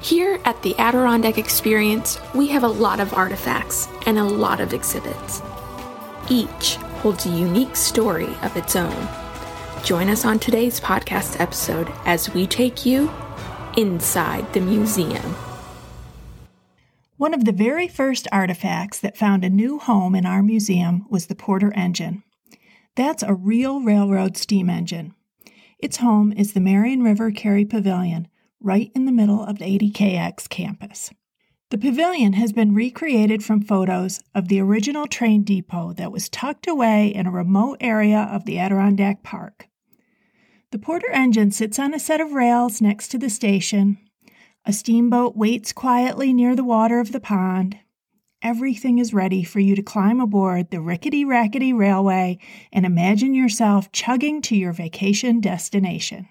Here at the Adirondack Experience, we have a lot of artifacts and a lot of exhibits. Each holds a unique story of its own. Join us on today's podcast episode as we take you inside the museum. One of the very first artifacts that found a new home in our museum was the Porter engine. That's a real railroad steam engine. Its home is the Marion River Carry Pavilion, right in the middle of the ADKX campus. The pavilion has been recreated from photos of the original train depot that was tucked away in a remote area of the Adirondack Park. The Porter engine sits on a set of rails next to the station. A steamboat waits quietly near the water of the pond. Everything is ready for you to climb aboard the rickety rackety railway and imagine yourself chugging to your vacation destination.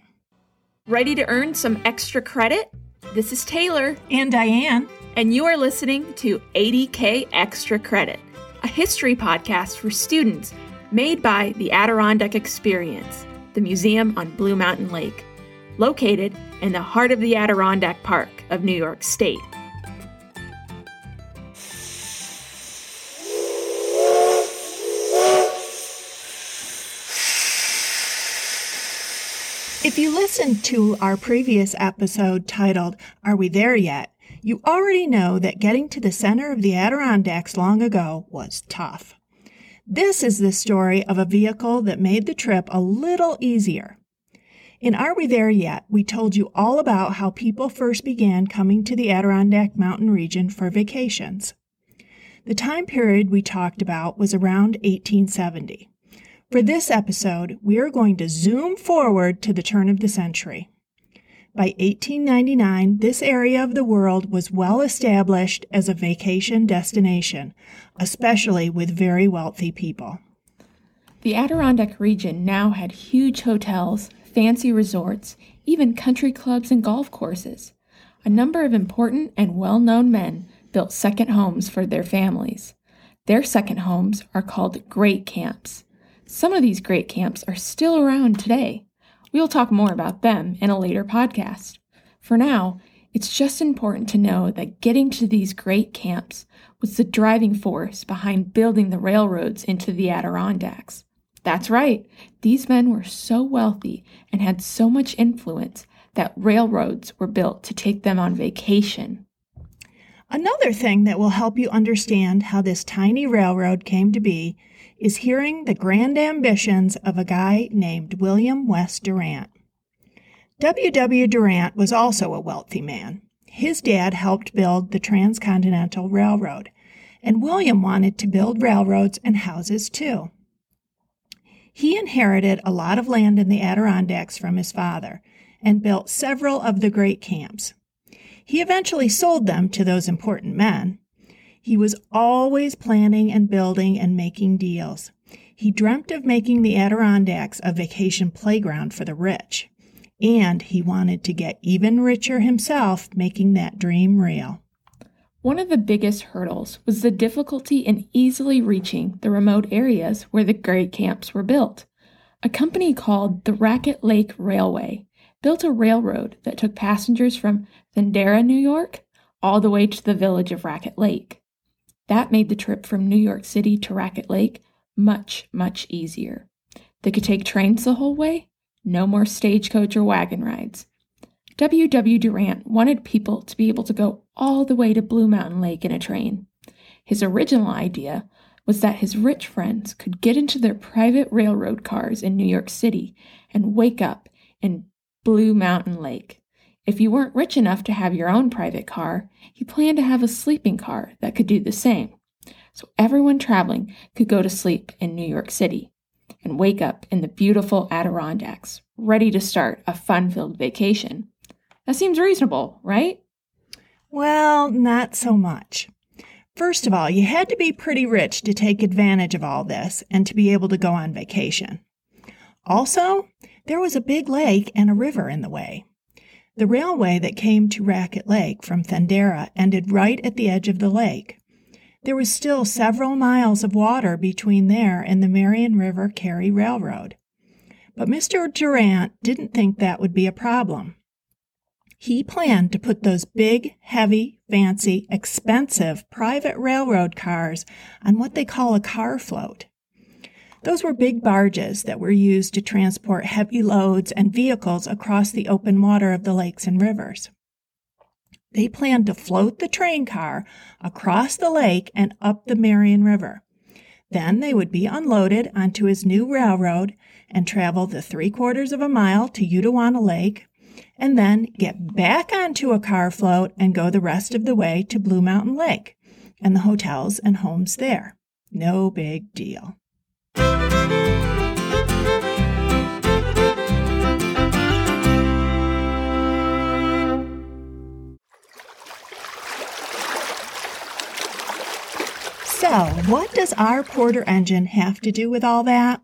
Ready to earn some extra credit? This is Taylor. And Diane. And you are listening to ADK Extra Credit, a history podcast for students made by the Adirondack Experience, the museum on Blue Mountain Lake, located in the heart of the Adirondack Park of New York State. If you listened to our previous episode titled, Are We There Yet? you already know that getting to the center of the Adirondacks long ago was tough. This is the story of a vehicle that made the trip a little easier. In Are We There Yet? we told you all about how people first began coming to the Adirondack Mountain region for vacations. The time period we talked about was around 1870. For this episode, we are going to zoom forward to the turn of the century. By 1899, this area of the world was well established as a vacation destination, especially with very wealthy people. The Adirondack region now had huge hotels, fancy resorts, even country clubs and golf courses. A number of important and well known men built second homes for their families. Their second homes are called great camps. Some of these great camps are still around today. We'll talk more about them in a later podcast. For now, it's just important to know that getting to these great camps was the driving force behind building the railroads into the Adirondacks. That's right, these men were so wealthy and had so much influence that railroads were built to take them on vacation. Another thing that will help you understand how this tiny railroad came to be is hearing the grand ambitions of a guy named William West Durant. W. W. Durant was also a wealthy man. His dad helped build the Transcontinental Railroad, and William wanted to build railroads and houses too. He inherited a lot of land in the Adirondacks from his father and built several of the great camps. He eventually sold them to those important men, he was always planning and building and making deals. He dreamt of making the Adirondacks a vacation playground for the rich. And he wanted to get even richer himself, making that dream real. One of the biggest hurdles was the difficulty in easily reaching the remote areas where the great camps were built. A company called the Raquette Lake Railway built a railroad that took passengers from Thendara, New York, all the way to the village of Raquette Lake. That made the trip from New York City to Raquette Lake much, much easier. They could take trains the whole way, no more stagecoach or wagon rides. W. W. Durant wanted people to be able to go all the way to Blue Mountain Lake in a train. His original idea was that his rich friends could get into their private railroad cars in New York City and wake up in Blue Mountain Lake. If you weren't rich enough to have your own private car, he planned to have a sleeping car that could do the same. So everyone traveling could go to sleep in New York City and wake up in the beautiful Adirondacks, ready to start a fun filled vacation. That seems reasonable, right? Well, not so much. First of all, you had to be pretty rich to take advantage of all this and to be able to go on vacation. Also, there was a big lake and a river in the way. The railway that came to Raquette Lake from Thendara ended right at the edge of the lake. There was still several miles of water between there and the Marion River Carry Railroad. But Mr. Durant didn't think that would be a problem. He planned to put those big, heavy, fancy, expensive private railroad cars on what they call a car float. Those were big barges that were used to transport heavy loads and vehicles across the open water of the lakes and rivers. They planned to float the train car across the lake and up the Marion River. Then they would be unloaded onto his new railroad and travel the three quarters of a mile to Utowana Lake, and then get back onto a car float and go the rest of the way to Blue Mountain Lake and the hotels and homes there. No big deal. What does our Porter engine have to do with all that?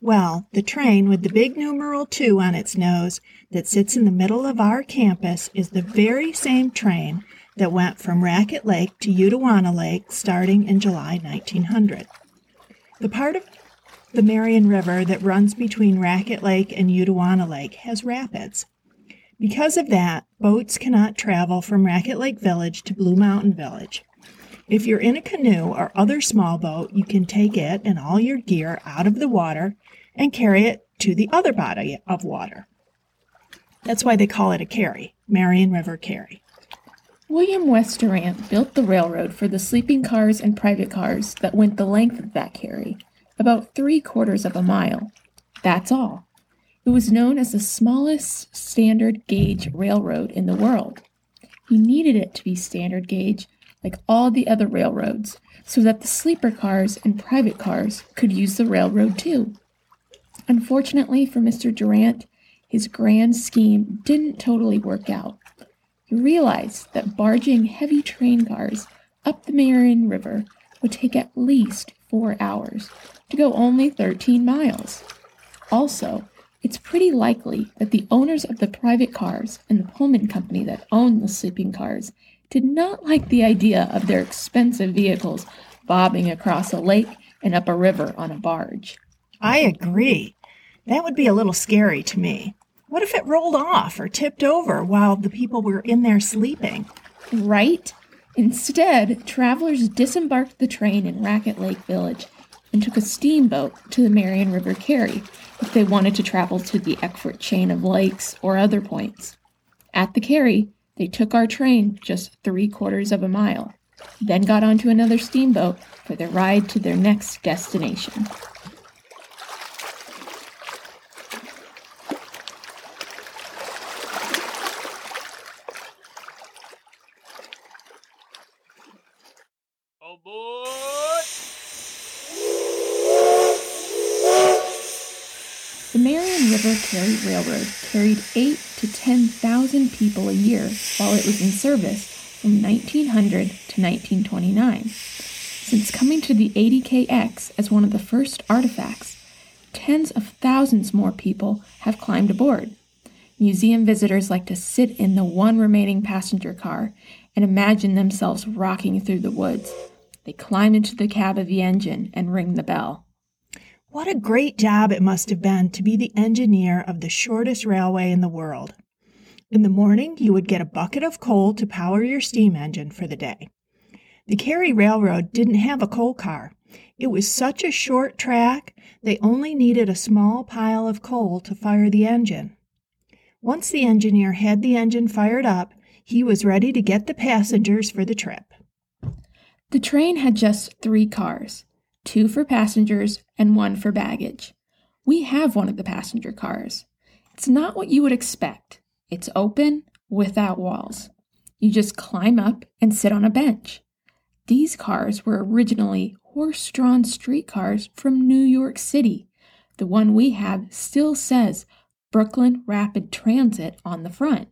Well, the train with the big numeral 2 on its nose that sits in the middle of our campus is the very same train that went from Raquette Lake to Utowana Lake starting in July 1900. The part of the Marion River that runs between Raquette Lake and Utowana Lake has rapids. Because of that, boats cannot travel from Raquette Lake Village to Blue Mountain Village. If you're in a canoe or other small boat, you can take it and all your gear out of the water and carry it to the other body of water. That's why they call it a carry, Marion River Carry. William West Durant built the railroad for the sleeping cars and private cars that went the length of that carry, about three quarters of a mile. That's all. It was known as the smallest standard gauge railroad in the world. He needed it to be standard gauge like all the other railroads so that the sleeper cars and private cars could use the railroad too. Unfortunately for Mr. Durant, his grand scheme didn't totally work out. He realized that barging heavy train cars up the Marion River would take at least four hours to go only 13 miles. Also, it's pretty likely that the owners of the private cars and the Pullman company that owned the sleeping cars did not like the idea of their expensive vehicles bobbing across a lake and up a river on a barge. I agree. That would be a little scary to me. What if it rolled off or tipped over while the people were in there sleeping? Right? Instead, travelers disembarked the train in Raquette Lake Village and took a steamboat to the Marion River Carry if they wanted to travel to the Eckford chain of lakes or other points. At the Carry, they took our train just three quarters of a mile, then got onto another steamboat for their ride to their next destination. The Marion River Carry Railroad carried 8 to 10,000 people a year while it was in service from 1900 to 1929. Since coming to the ADKX as one of the first artifacts, tens of thousands more people have climbed aboard. Museum visitors like to sit in the one remaining passenger car and imagine themselves rocking through the woods. They climb into the cab of the engine and ring the bell. What a great job it must have been to be the engineer of the shortest railway in the world. In the morning, you would get a bucket of coal to power your steam engine for the day. The Carry Railroad didn't have a coal car. It was such a short track, they only needed a small pile of coal to fire the engine. Once the engineer had the engine fired up, he was ready to get the passengers for the trip. The train had just three cars two for passengers and one for baggage. We have one of the passenger cars. It's not what you would expect. It's open, without walls. You just climb up and sit on a bench. These cars were originally horse drawn streetcars from New York City. The one we have still says Brooklyn Rapid Transit on the front.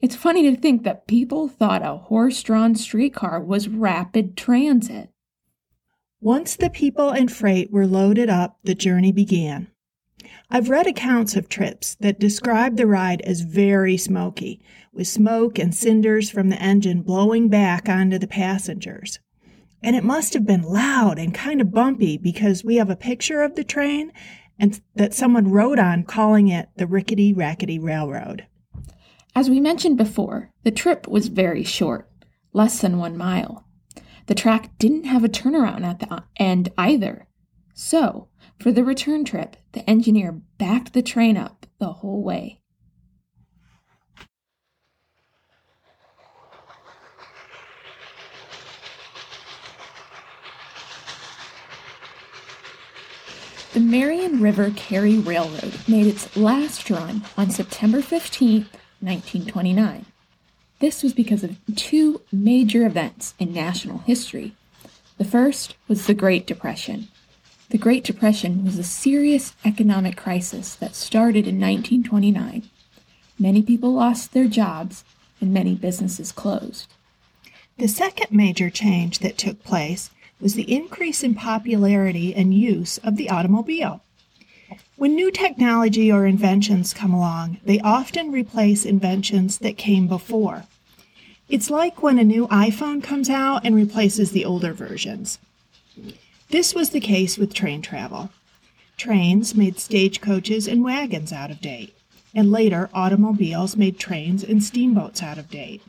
It's funny to think that people thought a horse drawn streetcar was rapid transit. Once the people and freight were loaded up, the journey began. I've read accounts of trips that describe the ride as very smoky, with smoke and cinders from the engine blowing back onto the passengers. And it must have been loud and kind of bumpy because we have a picture of the train and that someone wrote on calling it the Rickety Rackety Railroad. As we mentioned before, the trip was very short, less than one mile. The track didn't have a turnaround at the end either. So, for the return trip, the engineer backed the train up the whole way. The Marion River Carry Railroad made its last run on September 15, 1929. This was because of two major events in national history. The first was the Great Depression. The Great Depression was a serious economic crisis that started in 1929. Many people lost their jobs and many businesses closed. The second major change that took place was the increase in popularity and use of the automobile. When new technology or inventions come along, they often replace inventions that came before. It's like when a new iPhone comes out and replaces the older versions. This was the case with train travel. Trains made stagecoaches and wagons out of date, and later automobiles made trains and steamboats out of date.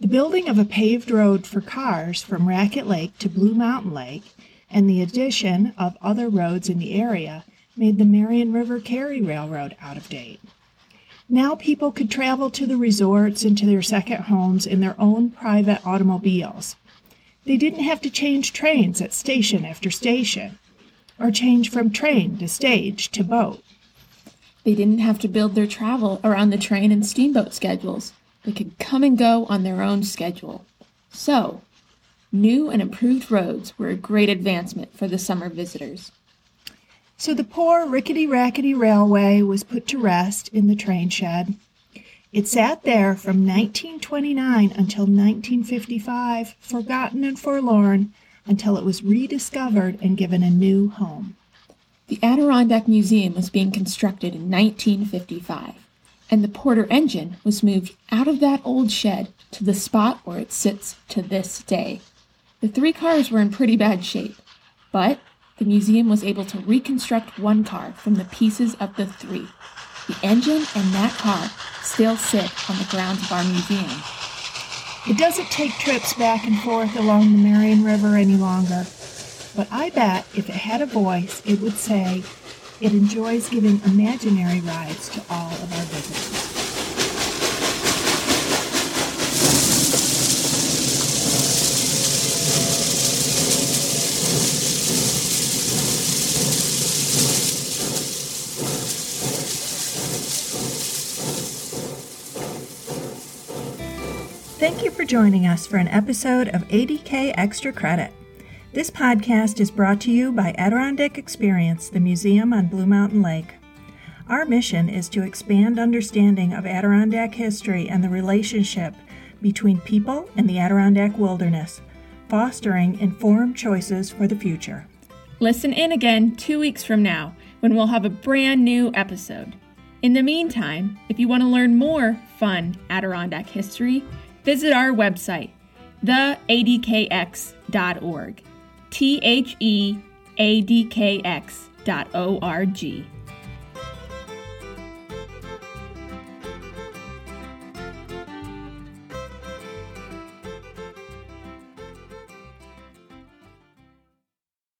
The building of a paved road for cars from Raquette Lake to Blue Mountain Lake and the addition of other roads in the area made the Marion River Carry Railroad out of date. Now people could travel to the resorts and to their second homes in their own private automobiles. They didn't have to change trains at station after station, or change from train to stage to boat. They didn't have to build their travel around the train and steamboat schedules. They could come and go on their own schedule. So, new and improved roads were a great advancement for the summer visitors. So the poor rickety rackety railway was put to rest in the train shed. It sat there from 1929 until 1955, forgotten and forlorn, until it was rediscovered and given a new home. The Adirondack Museum was being constructed in 1955 and the Porter engine was moved out of that old shed to the spot where it sits to this day. The three cars were in pretty bad shape, but the museum was able to reconstruct one car from the pieces of the three. The engine and that car still sit on the grounds of our museum. It doesn't take trips back and forth along the Marion River any longer, but I bet if it had a voice, it would say, it enjoys giving imaginary rides to all of our visitors. Thank you for joining us for an episode of ADK Extra Credit. This podcast is brought to you by Adirondack Experience, the museum on Blue Mountain Lake. Our mission is to expand understanding of Adirondack history and the relationship between people and the Adirondack wilderness, fostering informed choices for the future. Listen in again two weeks from now when we'll have a brand new episode. In the meantime, if you want to learn more fun Adirondack history, visit our website, theadkx.org. T H E A D K X dot O R G.